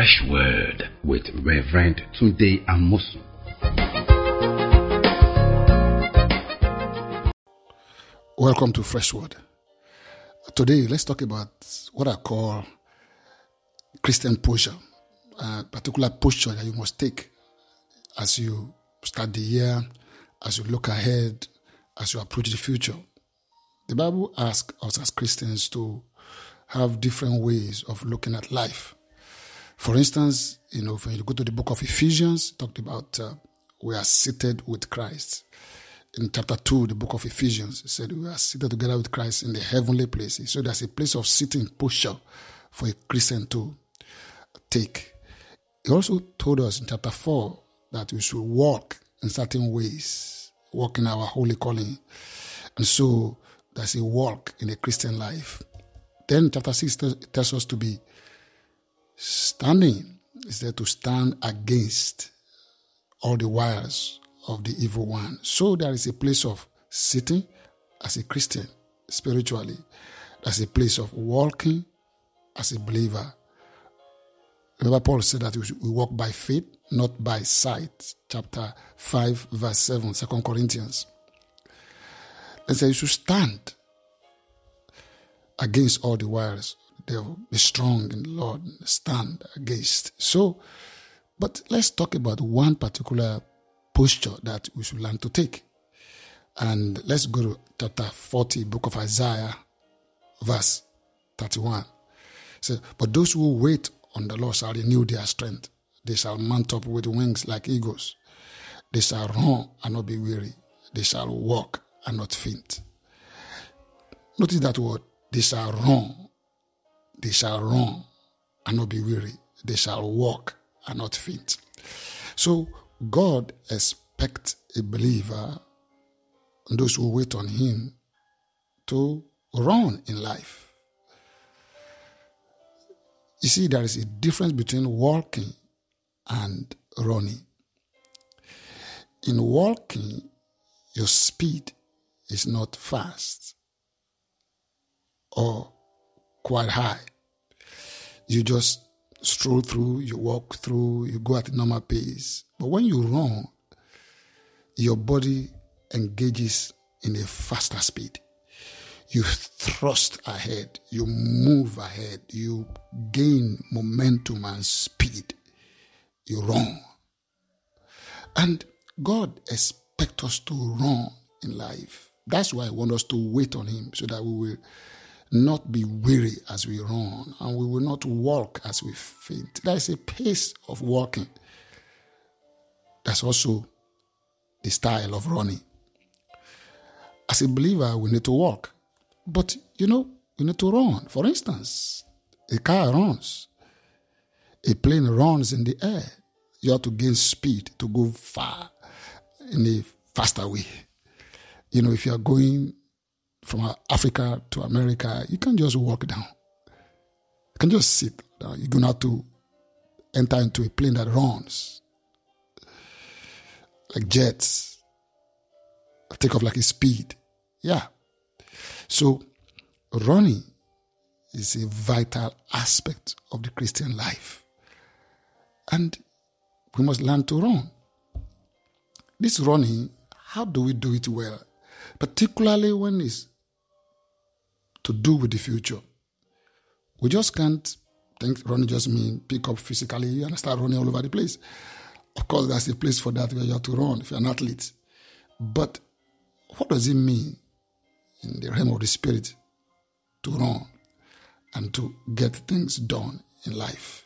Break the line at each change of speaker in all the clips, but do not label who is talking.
fresh word with Reverend Tunde Amosu.
Welcome to Fresh Word. Today, let's talk about what I call Christian posture, a particular posture that you must take as you start the year, as you look ahead, as you approach the future. The Bible asks us as Christians to have different ways of looking at life. For instance, you know, when you go to the book of Ephesians, talked about uh, we are seated with Christ. In chapter 2, the book of Ephesians, it said we are seated together with Christ in the heavenly places. So there's a place of sitting posture for a Christian to take. He also told us in chapter 4 that we should walk in certain ways, walk in our holy calling. And so there's a walk in a Christian life. Then chapter 6 tells us to be standing, is there to stand against all the wiles of the evil one. So there is a place of sitting as a Christian spiritually. There's a place of walking as a believer. Remember, Paul said that we walk by faith, not by sight. Chapter 5, verse 7, 2 Corinthians. And said you should stand against all the wiles. Devil, be strong in the Lord, and stand against. So, but let's talk about one particular posture that we should learn to take. And let's go to chapter 40, book of Isaiah, verse 31. So, but those who wait on the Lord shall renew their strength. They shall mount up with wings like eagles. They shall run and not be weary. They shall walk and not faint. Notice that word. They shall run. They shall run and not be weary. They shall walk and not faint. So God expects a believer those who wait on Him to run in life. You see, there is a difference between walking and running. In walking, your speed is not fast or quite high. You just stroll through, you walk through, you go at a normal pace. But when you run, your body engages in a faster speed. You thrust ahead, you move ahead, you gain momentum and speed. You run. And God expects us to run in life. That's why I want us to wait on Him so that we will not be weary as we run, and we will not walk as we faint. There is a pace of walking. That's also the style of running. As a believer, we need to walk. But, you know, we need to run. For instance, a car runs, a plane runs in the air. You have to gain speed to go far in a faster way. You know, if you are going from Africa to America, you can't just walk down. You can just sit down. You're going to have to enter into a plane that runs like jets, take off like a speed. Yeah. So running is a vital aspect of the Christian life. And we must learn to run. This running, how do we do it well? Particularly when it's to do with the future. We just can't think running just mean pick up physically and start running all over the place. Of course, there's a place for that where you have to run if you're an athlete. But what does it mean in the realm of the spirit to run and to get things done in life?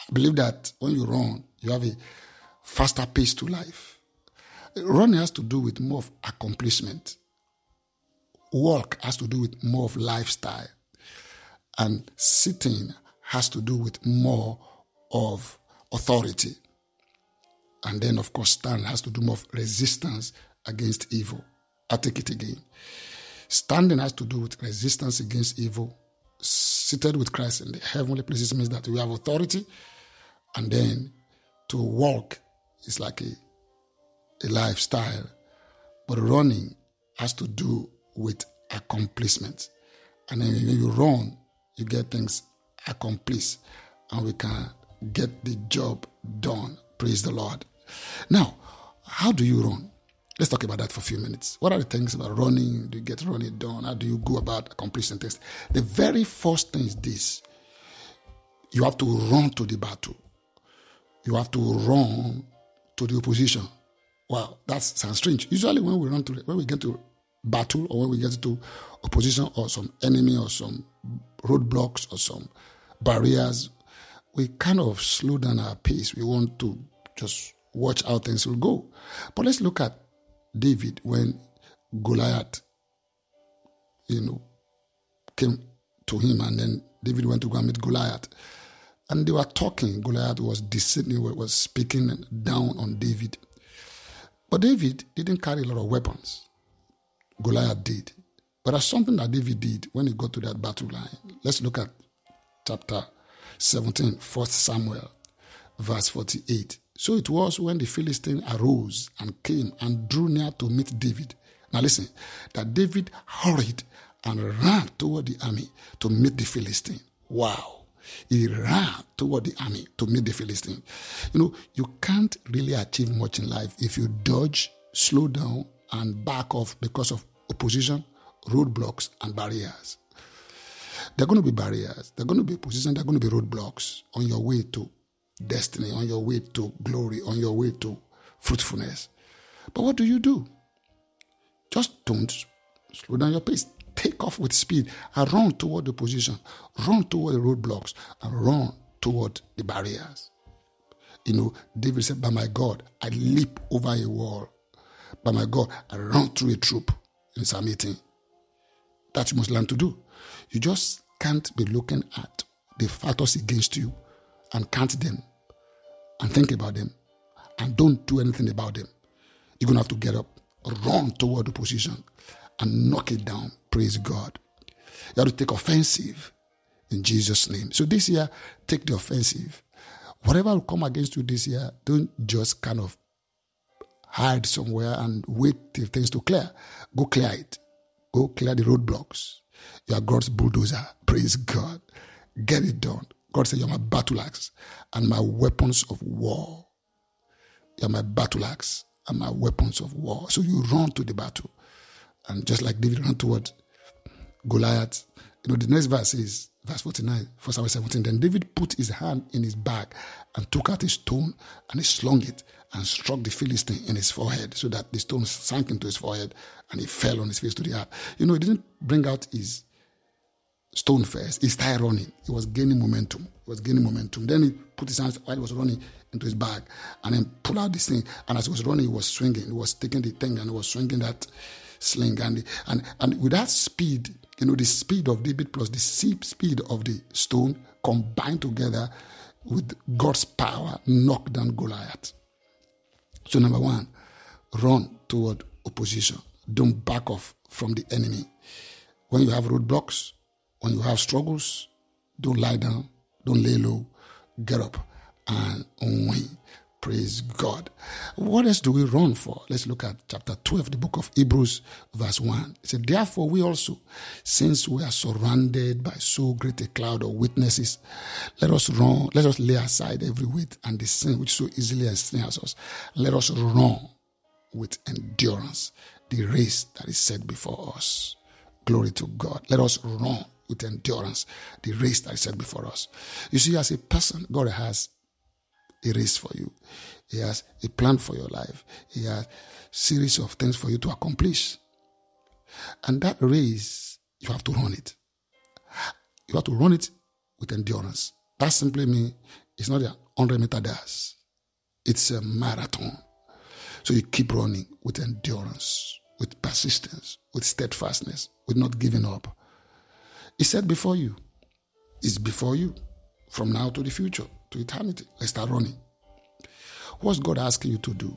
I believe that when you run, you have a faster pace to life. Running has to do with more of accomplishment Walk has to do with more of lifestyle. And sitting has to do with more of authority. And then, of course, stand has to do more of resistance against evil. i take it again. Standing has to do with resistance against evil. Seated with Christ in the heavenly places means that we have authority. And then to walk is like a, a lifestyle. But running has to do with accomplishment. And then when you run, you get things accomplished. And we can get the job done. Praise the Lord. Now, how do you run? Let's talk about that for a few minutes. What are the things about running? Do you get running done? How do you go about accomplishing things? The very first thing is this you have to run to the battle, you have to run to the opposition. Wow, that sounds strange. Usually, when we run to when we get to battle or when we get to opposition or some enemy or some roadblocks or some barriers, we kind of slow down our pace. We want to just watch how things will go. But let's look at David when Goliath, you know, came to him and then David went to go and meet Goliath. And they were talking. Goliath was deceiving, was speaking down on David. But David didn't carry a lot of weapons. Goliath did. But there's something that David did when he got to that battle line. Let's look at chapter 17, 1 Samuel, verse 48. So it was when the Philistine arose and came and drew near to meet David. Now listen, that David hurried and ran toward the army to meet the Philistine. Wow. He ran toward the army to meet the Philistine. You know, you can't really achieve much in life if you dodge, slow down, and back off because of opposition, roadblocks, and barriers. There are going to be barriers, there are going to be opposition, there are going to be roadblocks on your way to destiny, on your way to glory, on your way to fruitfulness. But what do you do? Just don't slow down your pace. Take off with speed and run toward the position, run toward the roadblocks, and run toward the barriers. You know, David said, By my God, I leap over a wall. By my God, I run through a troop in Psalm 18. That you must learn to do. You just can't be looking at the factors against you and count them and think about them and don't do anything about them. You're going to have to get up, run toward the position and knock it down. Praise God. You have to take offensive in Jesus' name. So this year, take the offensive. Whatever will come against you this year, don't just kind of hide somewhere and wait till things to clear. Go clear it. Go clear the roadblocks. You are God's bulldozer. Praise God. Get it done. God said, You're my battle axe and my weapons of war. You're my battle axe and my weapons of war. So you run to the battle. And just like David ran toward Goliath, you know, the next verse is verse 49, 1 Samuel 17. Then David put his hand in his bag and took out a stone and he slung it and struck the Philistine in his forehead so that the stone sank into his forehead and he fell on his face to the earth. You know, he didn't bring out his stone first. He started running. He was gaining momentum. He was gaining momentum. Then he put his hands while he was running into his bag and then pulled out this thing. And as he was running, he was swinging. He was taking the thing and he was swinging that sling. And, and, and with that speed, you know, the speed of David plus the speed of the stone combined together with God's power knocked down Goliath. So, number one, run toward opposition. Don't back off from the enemy. When you have roadblocks, when you have struggles, don't lie down, don't lay low, get up and win. Praise God. What else do we run for? Let's look at chapter 12, the book of Hebrews, verse 1. It said, Therefore, we also, since we are surrounded by so great a cloud of witnesses, let us run, let us lay aside every weight and the sin which so easily ensnares us. Let us run with endurance the race that is set before us. Glory to God. Let us run with endurance the race that is set before us. You see, as a person, God has a race for you. He has a plan for your life. He has a series of things for you to accomplish. And that race, you have to run it. You have to run it with endurance. That simply means it's not a 100 meter dash. It's a marathon. So you keep running with endurance, with persistence, with steadfastness, with not giving up. It's set before you. It's before you from now to the future, to eternity. Let's start running. What's God asking you to do?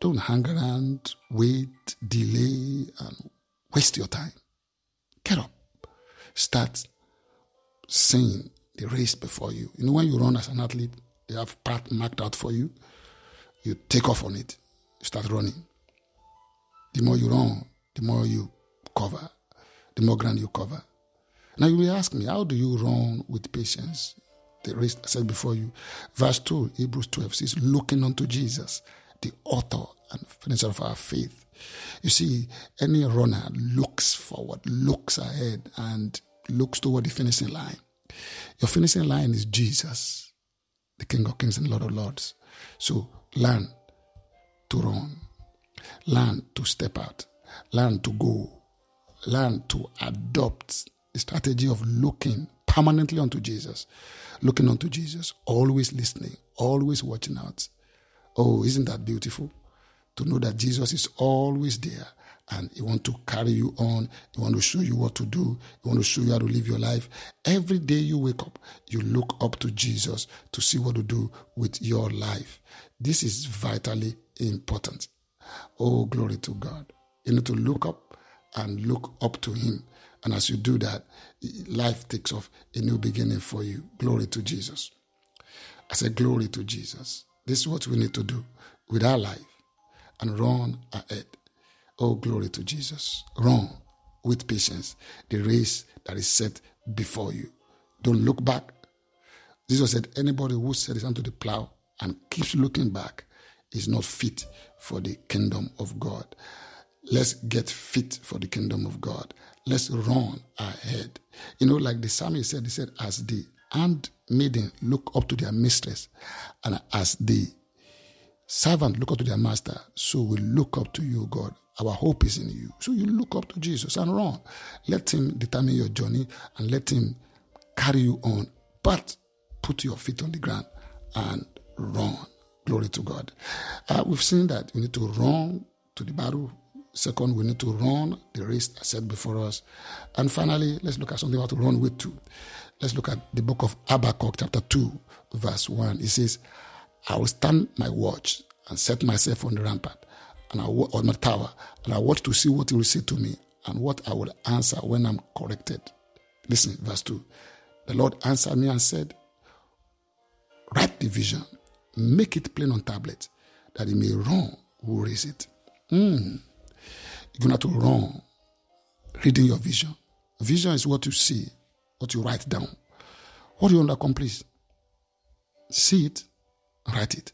Don't hang around, wait, delay, and waste your time. Get up. Start seeing the race before you. You know, when you run as an athlete, they have path marked out for you. You take off on it. You start running. The more you run, the more you cover, the more ground you cover. Now you may ask me, how do you run with patience? The race set before you. Verse 2, Hebrews 12 says, looking unto Jesus, the author and finisher of our faith. You see, any runner looks forward, looks ahead, and looks toward the finishing line. Your finishing line is Jesus, the King of Kings and Lord of Lords. So learn to run, learn to step out, learn to go, learn to adopt the strategy of looking permanently unto Jesus, looking unto Jesus, always listening, always watching out. Oh, isn't that beautiful? To know that Jesus is always there and he want to carry you on. He want to show you what to do. He want to show you how to live your life. Every day you wake up, you look up to Jesus to see what to do with your life. This is vitally important. Oh, glory to God. You need to look up and look up to him. And as you do that, life takes off a new beginning for you. Glory to Jesus. I said, Glory to Jesus. This is what we need to do with our life and run ahead. Oh, glory to Jesus. Run with patience the race that is set before you. Don't look back. Jesus said, Anybody who sets his hand to the plow and keeps looking back is not fit for the kingdom of God. Let's get fit for the kingdom of God. Let's run ahead. You know, like the psalmist said, he said, as the handmaiden look up to their mistress, and as the servant look up to their master, so we look up to you, God. Our hope is in you. So you look up to Jesus and run. Let him determine your journey and let him carry you on. But put your feet on the ground and run. Glory to God. Uh, we've seen that you need to run to the battle. Second, we need to run the race set before us. And finally, let's look at something how to run with too. Let's look at the book of Habakkuk, chapter 2, verse 1. It says, I will stand my watch and set myself on the rampart and I on the tower, and I watch to see what he will say to me and what I will answer when I'm corrected. Listen, verse 2. The Lord answered me and said, Write the vision, make it plain on tablet, that he may run who reads it. Mm. You're going to have to run reading your vision. Vision is what you see, what you write down. What do you want to accomplish? See it, write it.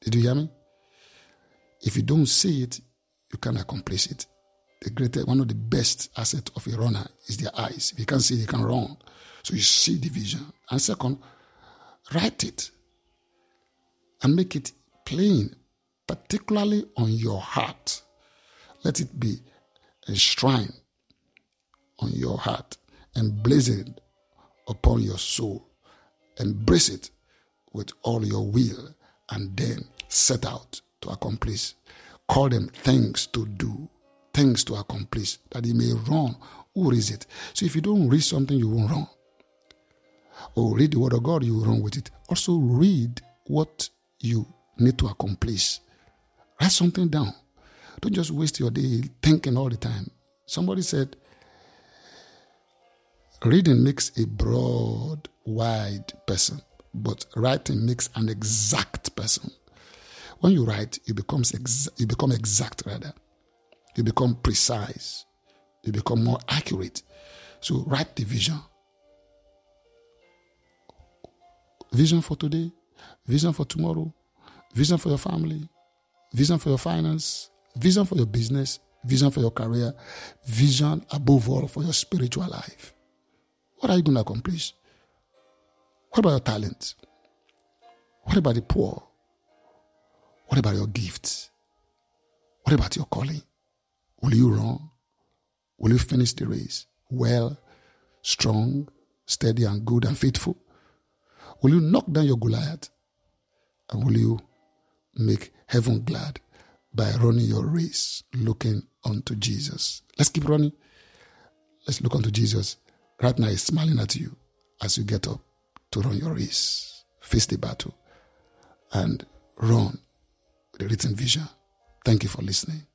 Did you hear me? If you don't see it, you can't accomplish it. The greatest, one of the best assets of a runner is their eyes. If you can't see, you can run. So you see the vision. And second, write it and make it plain, particularly on your heart. Let it be enshrined on your heart and blazoned upon your soul. Embrace it with all your will and then set out to accomplish. Call them things to do, things to accomplish, that he may run. Who is it? So if you don't read something, you won't run. Or read the word of God, you will run with it. Also read what you need to accomplish. Write something down. Don't just waste your day thinking all the time. Somebody said, reading makes a broad, wide person, but writing makes an exact person. When you write, you become exa- you become exact rather. You become precise. You become more accurate. So write the vision. Vision for today, vision for tomorrow, vision for your family, vision for your finance, vision for your business, vision for your career, vision above all for your spiritual life. What are you going to accomplish? What about your talent? What about the poor? What about your gifts? What about your calling? Will you run? Will you finish the race well, strong, steady, and good and faithful? Will you knock down your Goliath? And will you make heaven glad by running your race looking unto Jesus? Let's keep running. Let's look unto Jesus. Right now, he's smiling at you as you get up to run your race, face the battle, and run with a written vision. Thank you for listening.